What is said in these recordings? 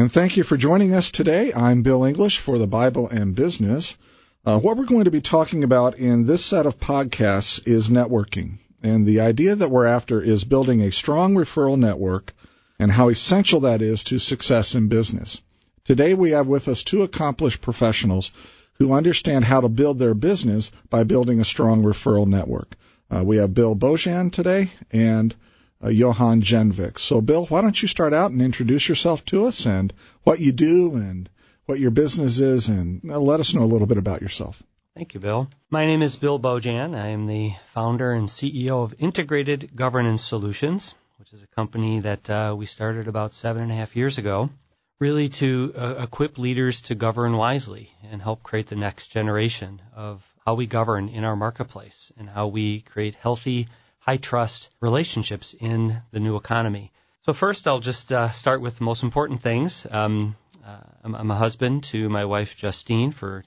And thank you for joining us today. I'm Bill English for the Bible and Business. Uh, what we're going to be talking about in this set of podcasts is networking. And the idea that we're after is building a strong referral network and how essential that is to success in business. Today we have with us two accomplished professionals who understand how to build their business by building a strong referral network. Uh, we have Bill Bojan today and uh, Johan Gjenvick. So, Bill, why don't you start out and introduce yourself to us and what you do and what your business is, and uh, let us know a little bit about yourself. Thank you, Bill. My name is Bill Bojan. I am the founder and CEO of Integrated Governance Solutions, which is a company that uh, we started about seven and a half years ago, really to uh, equip leaders to govern wisely and help create the next generation of how we govern in our marketplace and how we create healthy high trust relationships in the new economy. So first, I'll just uh, start with the most important things. Um, uh, I'm, I'm, a husband to my wife Justine for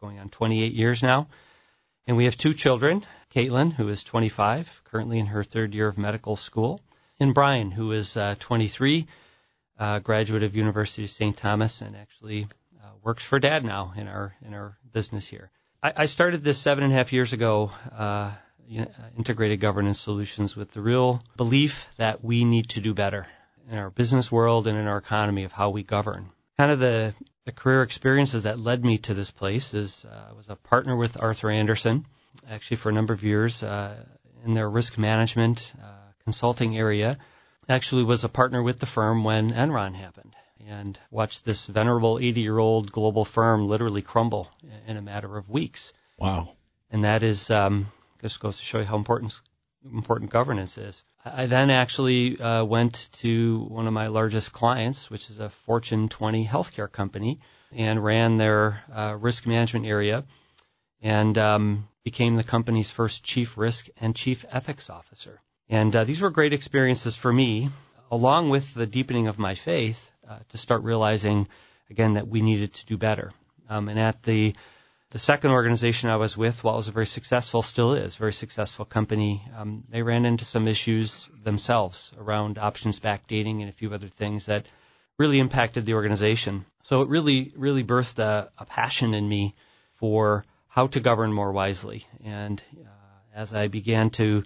going on 28 years now, and we have two children: Caitlin, who is 25, currently in her third year of medical school, and Brian, who is uh, 23, uh, graduate of University of St. Thomas, and actually uh, works for Dad now in our in our business here. I, I started this seven and a half years ago uh, integrated governance solutions with the real belief that we need to do better in our business world and in our economy of how we govern. Kind of the, the career experiences that led me to this place is uh, I was a partner with Arthur Andersen, actually for a number of years uh, in their risk management uh, consulting area. Actually was a partner with the firm when Enron happened and watched this venerable 80 year old global firm literally crumble in a matter of weeks. Wow. And that is um, this goes to show you how important important governance is. I then actually uh, went to one of my largest clients, which is a Fortune 20 healthcare company, and ran their uh, risk management area, and um, became the company's first chief risk and chief ethics officer. And uh, these were great experiences for me, along with the deepening of my faith, uh, to start realizing again that we needed to do better. Um, and at the the second organization I was with, while it was a very successful, still is very successful company, um, they ran into some issues themselves around options backdating and a few other things that really impacted the organization. So it really, really birthed a, a passion in me for how to govern more wisely. And uh, as I began to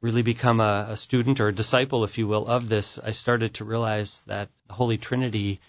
really become a, a student or a disciple, if you will, of this, I started to realize that the Holy Trinity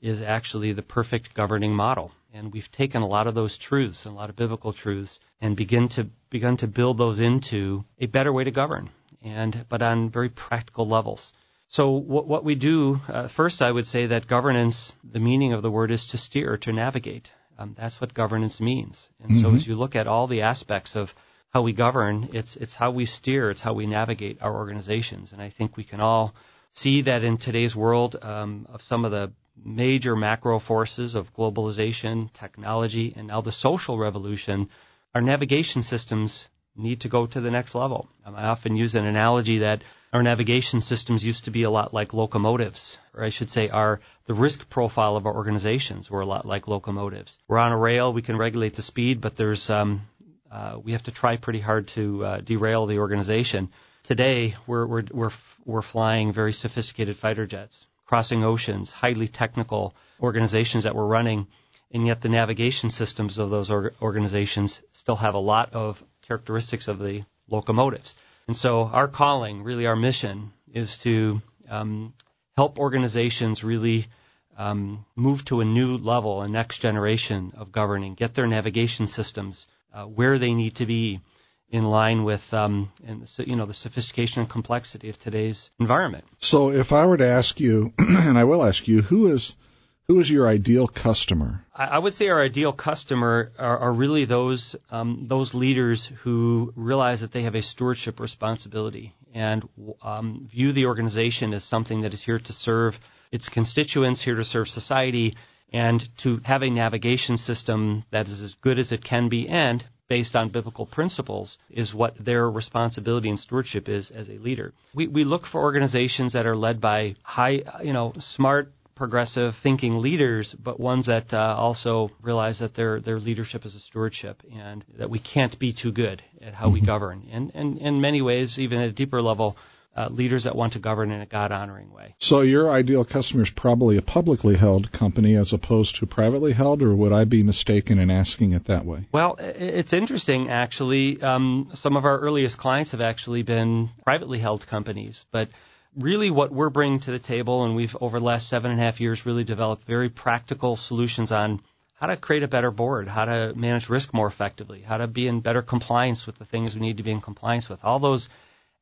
is actually the perfect governing model. And we've taken a lot of those truths and a lot of biblical truths and begin to begun to build those into a better way to govern, and but on very practical levels. So what, what we do uh, first, I would say that governance, the meaning of the word is to steer, to navigate. Um, that's what governance means. And mm-hmm. so as you look at all the aspects of how we govern, it's it's how we steer, it's how we navigate our organizations. And I think we can all see that in today's world um, of some of the major macro forces of globalization, technology, and now the social revolution, our navigation systems need to go to the next level. I often use an analogy that our navigation systems used to be a lot like locomotives, or I should say, our the risk profile of our organizations were a lot like locomotives. We're on a rail, we can regulate the speed, but there's um, uh, we have to try pretty hard to uh, derail the organization. Today, we're we're we're we're flying very sophisticated fighter jets crossing oceans, highly technical organizations that we're running, and yet the navigation systems of those organizations still have a lot of characteristics of the locomotives. And so our calling, really our mission, is to um, help organizations really um, move to a new level, a next generation of governing, get their navigation systems uh, where they need to be, in line with um, and you know the sophistication and complexity of today's environment. So, if I were to ask you, and I will ask you, who is who is your ideal customer? I, I would say our ideal customer are, are really those um, those leaders who realize that they have a stewardship responsibility and um, view the organization as something that is here to serve its constituents, here to serve society, and to have a navigation system that is as good as it can be, and based on biblical principles is what their responsibility and stewardship is as a leader. We, we look for organizations that are led by high, you know, smart, progressive thinking leaders, but ones that uh, also realize that their their leadership is a stewardship and that we can't be too good at how mm-hmm. we govern. And, and in many ways, even at a deeper level, uh, leaders that want to govern in a God honoring way. So your ideal customer is probably a publicly held company as opposed to privately held, or would I be mistaken in asking it that way? Well, it's interesting actually. Um, some of our earliest clients have actually been privately held companies, but really what we're bringing to the table, and we've over the last seven and a half years really developed very practical solutions on how to create a better board, how to manage risk more effectively, how to be in better compliance with the things we need to be in compliance with. All those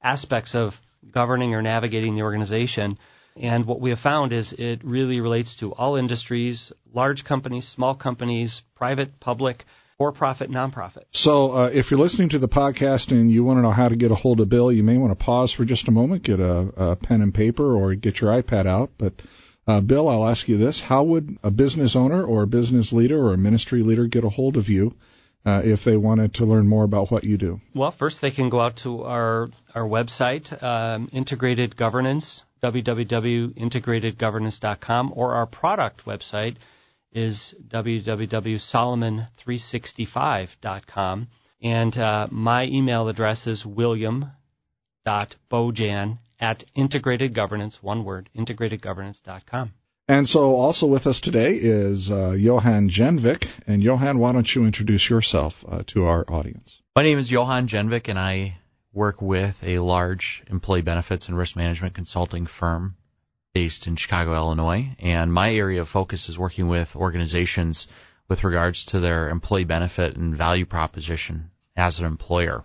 aspects of governing or navigating the organization. And what we have found is it really relates to all industries, large companies, small companies, private, public, for profit, nonprofit. So, uh, if you're listening to the podcast and you want to know how to get a hold of Bill, you may want to pause for just a moment, get a, a pen and paper, or get your iPad out. But uh, Bill, I'll ask you this: How would a business owner or a business leader or a ministry leader get a hold of you uh, if they wanted to learn more about what you do? Well, first they can go out to our our website, um, Integrated Governance, www.integratedgovernance.com, or our product website is www.solomon365.com. And uh, my email address is william.bojan at integratedgovernance, one word, integratedgovernance.com. And so also with us today is uh, Johan Gjenvick. And Johan, why don't you introduce yourself uh, to our audience? My name is Johan Gjenvick, and I work with a large employee benefits and risk management consulting firm based in Chicago, Illinois. And my area of focus is working with organizations with regards to their employee benefit and value proposition as an employer.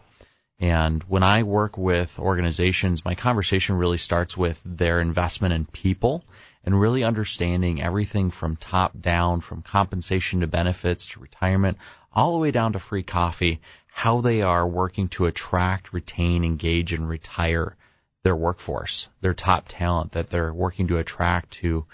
And when I work with organizations, my conversation really starts with their investment in people and really understanding everything from top down, from compensation to benefits to retirement, all the way down to free coffee, how they are working to attract, retain, engage, and retire their workforce, their top talent that they're working to attract to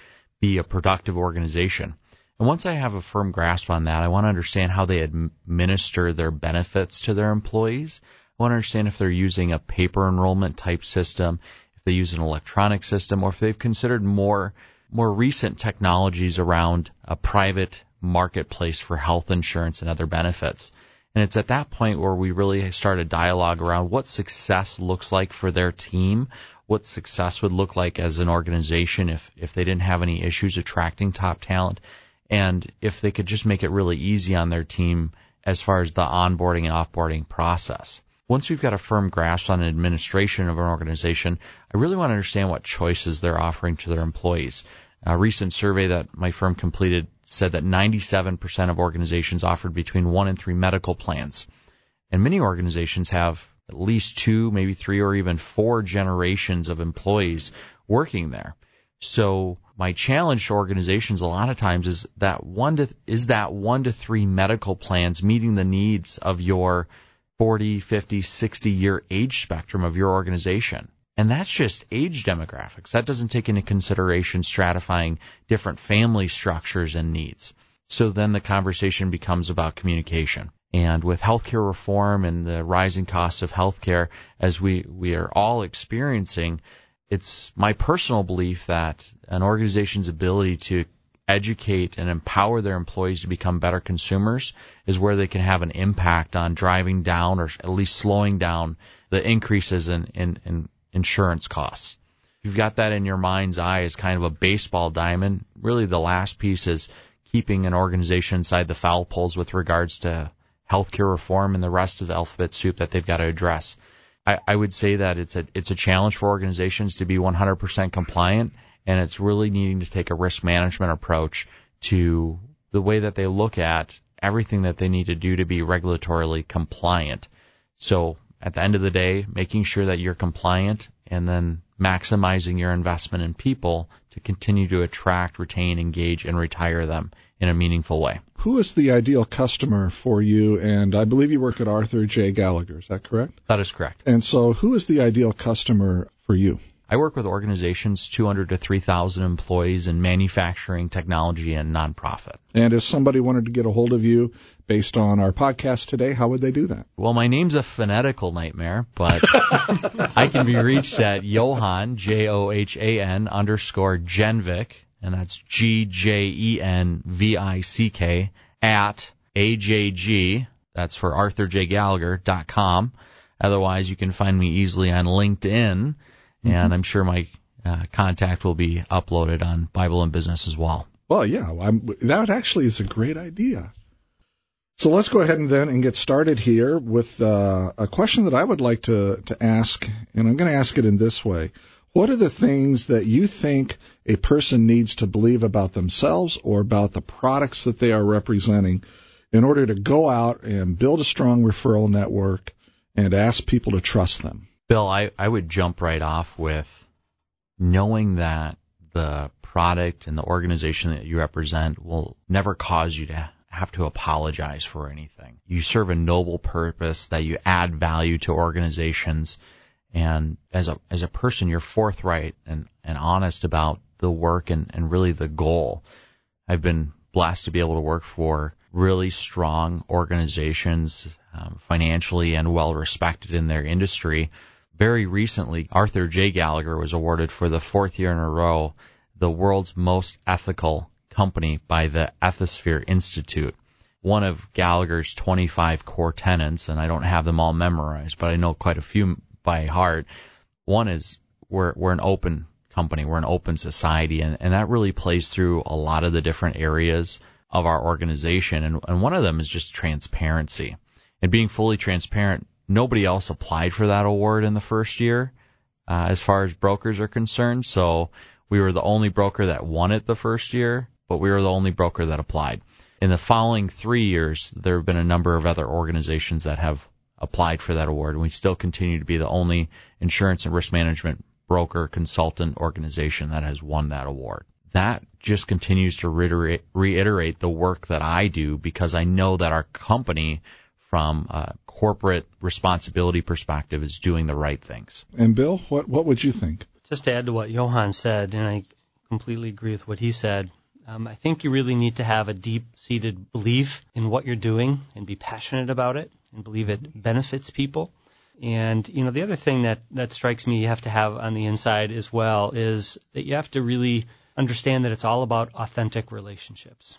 be a productive organization. And once I have a firm grasp on that, I want to understand how they administer their benefits to their employees. I want to understand if they're using a paper enrollment type system, they use an electronic system, or if they've considered more more recent technologies around a private marketplace for health insurance and other benefits. And it's at that point where we really start a dialogue around what success looks like for their team, what success would look like as an organization if, if they didn't have any issues attracting top talent, and if they could just make it really easy on their team as far as the onboarding and offboarding process. Once we've got a firm grasp on administration of an organization, I really want to understand what choices they're offering to their employees. A recent survey that my firm completed said that 97% of organizations offered between one and three medical plans. And many organizations have at least two, maybe three, or even four generations of employees working there. So my challenge to organizations a lot of times is that one to, is that one to three medical plans meeting the needs of your 40, 50, 60 year age spectrum of your organization. And that's just age demographics. That doesn't take into consideration stratifying different family structures and needs. So then the conversation becomes about communication. And with healthcare reform and the rising costs of healthcare, as we, we are all experiencing, it's my personal belief that an organization's ability to educate and empower their employees to become better consumers is where they can have an impact on driving down or at least slowing down the increases in, in, in insurance costs. If you've got that in your mind's eye as kind of a baseball diamond, really the last piece is keeping an organization inside the foul poles with regards to healthcare reform and the rest of the alphabet soup that they've got to address. I, I would say that it's a it's a challenge for organizations to be 100% compliant and it's really needing to take a risk management approach to the way that they look at everything that they need to do to be regulatorily compliant. So at the end of the day, making sure that you're compliant and then maximizing your investment in people to continue to attract, retain, engage, and retire them in a meaningful way. Who is the ideal customer for you? And I believe you work at Arthur J. Gallagher. Is that correct? That is correct. And so, who is the ideal customer for you? I work with organizations 200 to 3,000 employees in manufacturing, technology, and nonprofit. And if somebody wanted to get a hold of you based on our podcast today, how would they do that? Well, my name's a phonetical nightmare, but I can be reached at Johan, J-O-H-A-N underscore Gjenvick, and that's G-J-E-N-V-I-C-K at AJG, that's for Arthur J. Gallagher, dot com. Otherwise, you can find me easily on LinkedIn mm-hmm. and I'm sure my uh, contact will be uploaded on Bible and Business as well. Well, yeah, I'm, that actually is a great idea. So let's go ahead and then and get started here with uh, a question that I would like to to ask, and I'm going to ask it in this way: What are the things that you think a person needs to believe about themselves or about the products that they are representing in order to go out and build a strong referral network and ask people to trust them? Bill, I, I would jump right off with knowing that the product and the organization that you represent will never cause you to have to apologize for anything. You serve a noble purpose that you add value to organizations and as a as a person you're forthright and, and honest about the work and, and really the goal. I've been blessed to be able to work for really strong organizations, um, financially and well respected in their industry. Very recently, Arthur J. Gallagher was awarded for the fourth year in a row the world's most ethical company by the Ethisphere Institute. One of Gallagher's 25 core tenets, and I don't have them all memorized, but I know quite a few by heart. One is we're, we're an open company, we're an open society, and, and that really plays through a lot of the different areas of our organization. And, and one of them is just transparency. And being fully transparent, nobody else applied for that award in the first year, uh, as far as brokers are concerned. So we were the only broker that won it the first year, but we were the only broker that applied. In the following three years, there have been a number of other organizations that have applied for that award, and we still continue to be the only insurance and risk management broker consultant organization that has won that award. That just continues to reiterate, reiterate the work that I do because I know that our company from a corporate responsibility perspective is doing the right things. And Bill, what what would you think? Just to add to what Johan said, and I completely agree with what he said. Um, I think you really need to have a deep-seated belief in what you're doing and be passionate about it and believe it benefits people. And you know, the other thing that that strikes me you have to have on the inside as well is that you have to really understand that it's all about authentic relationships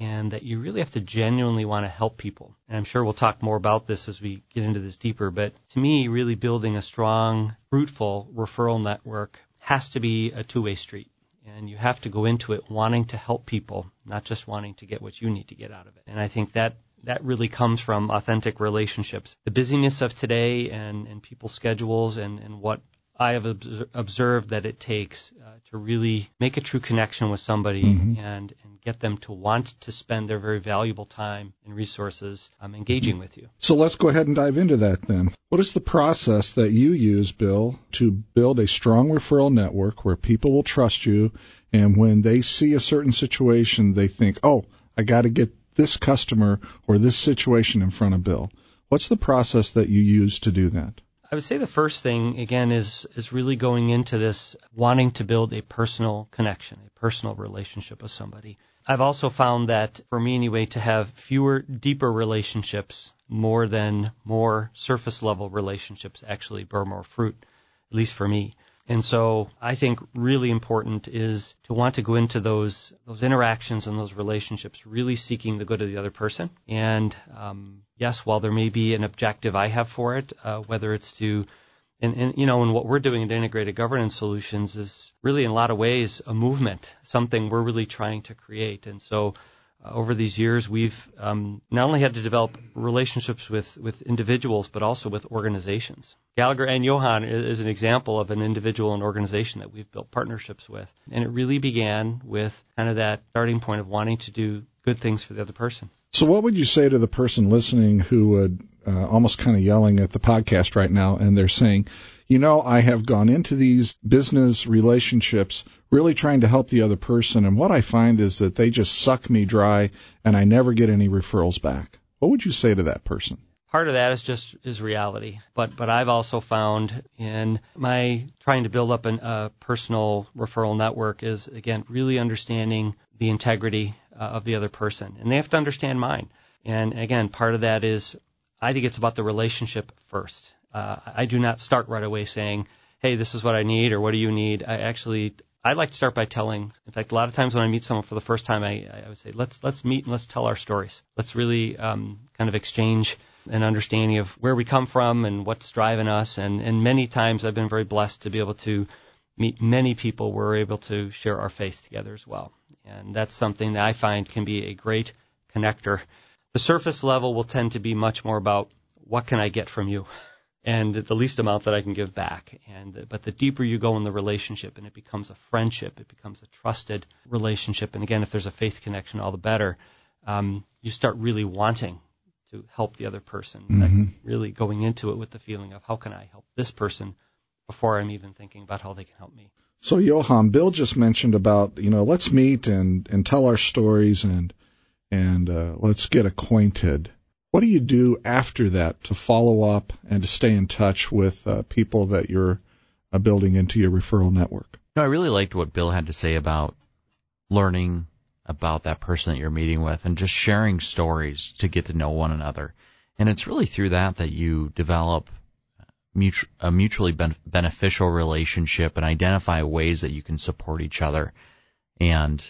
and that you really have to genuinely want to help people. And I'm sure we'll talk more about this as we get into this deeper, but to me, really building a strong, fruitful referral network has to be a two-way street. And you have to go into it wanting to help people, not just wanting to get what you need to get out of it. And I think that that really comes from authentic relationships. The busyness of today and, and people's schedules and, and what I have observed that it takes uh, to really make a true connection with somebody mm-hmm. and, and get them to want to spend their very valuable time and resources um, engaging with you. So let's go ahead and dive into that then. What is the process that you use, Bill, to build a strong referral network where people will trust you and when they see a certain situation, they think, oh, I got to get this customer or this situation in front of Bill? What's the process that you use to do that? I would say the first thing again is is really going into this wanting to build a personal connection, a personal relationship with somebody. I've also found that for me anyway to have fewer deeper relationships more than more surface level relationships actually bear more fruit, at least for me. And so I think really important is to want to go into those those interactions and those relationships really seeking the good of the other person. And um, yes, while there may be an objective I have for it, uh, whether it's to and, and you know, and what we're doing at Integrated Governance Solutions is really in a lot of ways a movement, something we're really trying to create. And so over these years, we've um, not only had to develop relationships with, with individuals, but also with organizations. Gallagher and Johan is an example of an individual and organization that we've built partnerships with. And it really began with kind of that starting point of wanting to do good things for the other person. So, what would you say to the person listening who would uh, almost kind of yelling at the podcast right now and they're saying, you know, I have gone into these business relationships really trying to help the other person, and what I find is that they just suck me dry and I never get any referrals back. What would you say to that person? Part of that is just is reality, but but I've also found in my trying to build up a personal referral network is again really understanding the integrity uh, of the other person, and they have to understand mine. And again, part of that is I think it's about the relationship first. Uh, I do not start right away saying, "Hey, this is what I need," or "What do you need?" I actually I like to start by telling. In fact, a lot of times when I meet someone for the first time, I, I would say, "Let's let's meet and let's tell our stories. Let's really um, kind of exchange an understanding of where we come from and what's driving us. And, and many times I've been very blessed to be able to meet many people where we're able to share our faith together as well. And that's something that I find can be a great connector. The surface level will tend to be much more about what can I get from you? And the least amount that I can give back. And but the deeper you go in the relationship, and it becomes a friendship, it becomes a trusted relationship. And again, if there's a faith connection, all the better. Um, you start really wanting to help the other person, mm-hmm. really going into it with the feeling of how can I help this person before I'm even thinking about how they can help me. So Johan, Bill just mentioned about you know let's meet and and tell our stories and and uh, let's get acquainted. What do you do after that to follow up and to stay in touch with uh, people that you're uh, building into your referral network? No, I really liked what Bill had to say about learning about that person that you're meeting with and just sharing stories to get to know one another. And it's really through that that you develop a mutually beneficial relationship and identify ways that you can support each other. And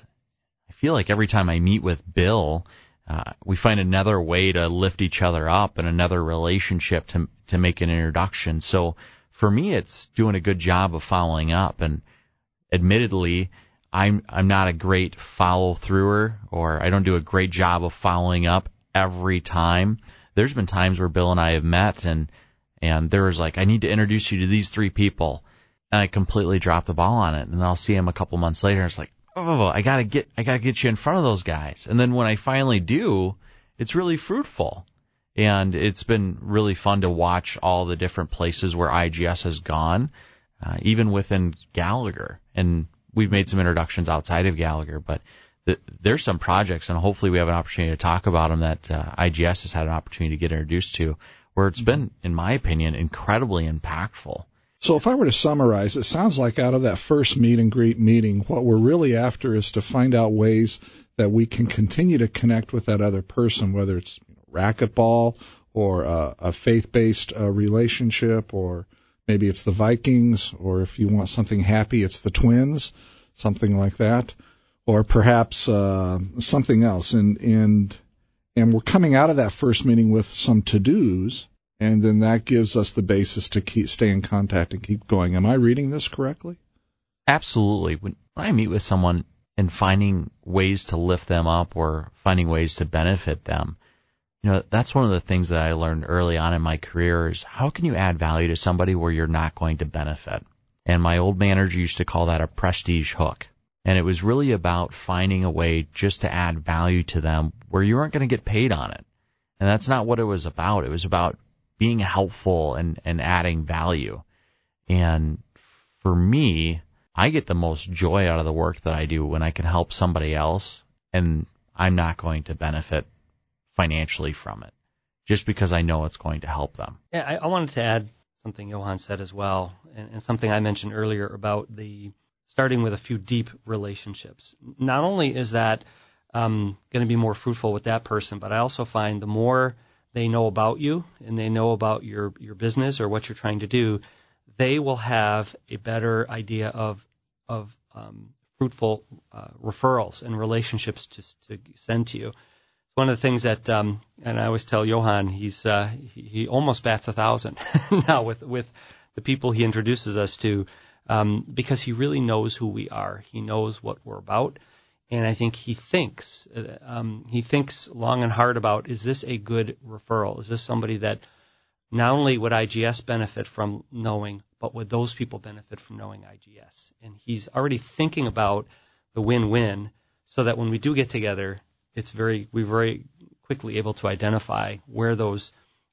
I feel like every time I meet with Bill, uh, we find another way to lift each other up and another relationship to to make an introduction. So for me, it's doing a good job of following up. And admittedly, I'm I'm not a great follow througher, or I don't do a great job of following up every time. There's been times where Bill and I have met, and and there was like, I need to introduce you to these three people, and I completely dropped the ball on it. And I'll see him a couple months later, and it's like, oh, I gotta get, I gotta get you in front of those guys. And then when I finally do, it's really fruitful. And it's been really fun to watch all the different places where IGS has gone, uh, even within Gallagher. And we've made some introductions outside of Gallagher, but the, there's some projects, and hopefully we have an opportunity to talk about them that uh, IGS has had an opportunity to get introduced to, where it's been, in my opinion, incredibly impactful. So if I were to summarize, it sounds like out of that first meet and greet meeting, what we're really after is to find out ways that we can continue to connect with that other person, whether it's racquetball or uh, a faith-based uh, relationship, or maybe it's the Vikings, or if you want something happy, it's the Twins, something like that, or perhaps uh, something else. And and and we're coming out of that first meeting with some to-dos and then that gives us the basis to keep stay in contact and keep going. Am I reading this correctly? Absolutely. When I meet with someone and finding ways to lift them up or finding ways to benefit them, you know, that's one of the things that I learned early on in my career is how can you add value to somebody where you're not going to benefit? And my old manager used to call that a prestige hook. And it was really about finding a way just to add value to them where you aren't going to get paid on it. And that's not what it was about. It was about being helpful and, and adding value. And for me, I get the most joy out of the work that I do when I can help somebody else and I'm not going to benefit financially from it just because I know it's going to help them. Yeah, I, I wanted to add something Johan said as well, and, and something I mentioned earlier about the starting with a few deep relationships. Not only is that um, going to be more fruitful with that person, but I also find the more they know about you and they know about your, your business or what you're trying to do, they will have a better idea of, of um, fruitful uh, referrals and relationships to, to send to you. One of the things that, um, and I always tell Johan, he's uh, he, he almost bats a thousand now with with the people he introduces us to, um, because he really knows who we are. He knows what we're about and I think he thinks uh, um, he thinks long and hard about is this a good referral? Is this somebody that not only would IGS benefit from knowing, but would those people benefit from knowing IGS? And he's already thinking about the win-win, so that when we do get together, it's very we're very quickly able to identify where those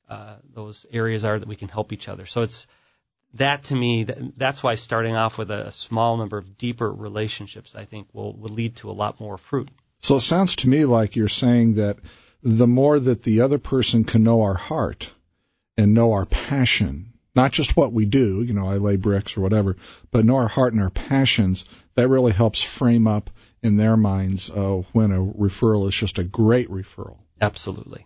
uh, those areas are that we can help each other. So it's that to me, that's why starting off with a small number of deeper relationships, I think, will, will lead to a lot more fruit. So it sounds to me like you're saying that the more that the other person can know our heart and know our passion, not just what we do, you know, I lay bricks or whatever, but know our heart and our passions, that really helps frame up in their minds uh, when a referral is just a great referral. Absolutely.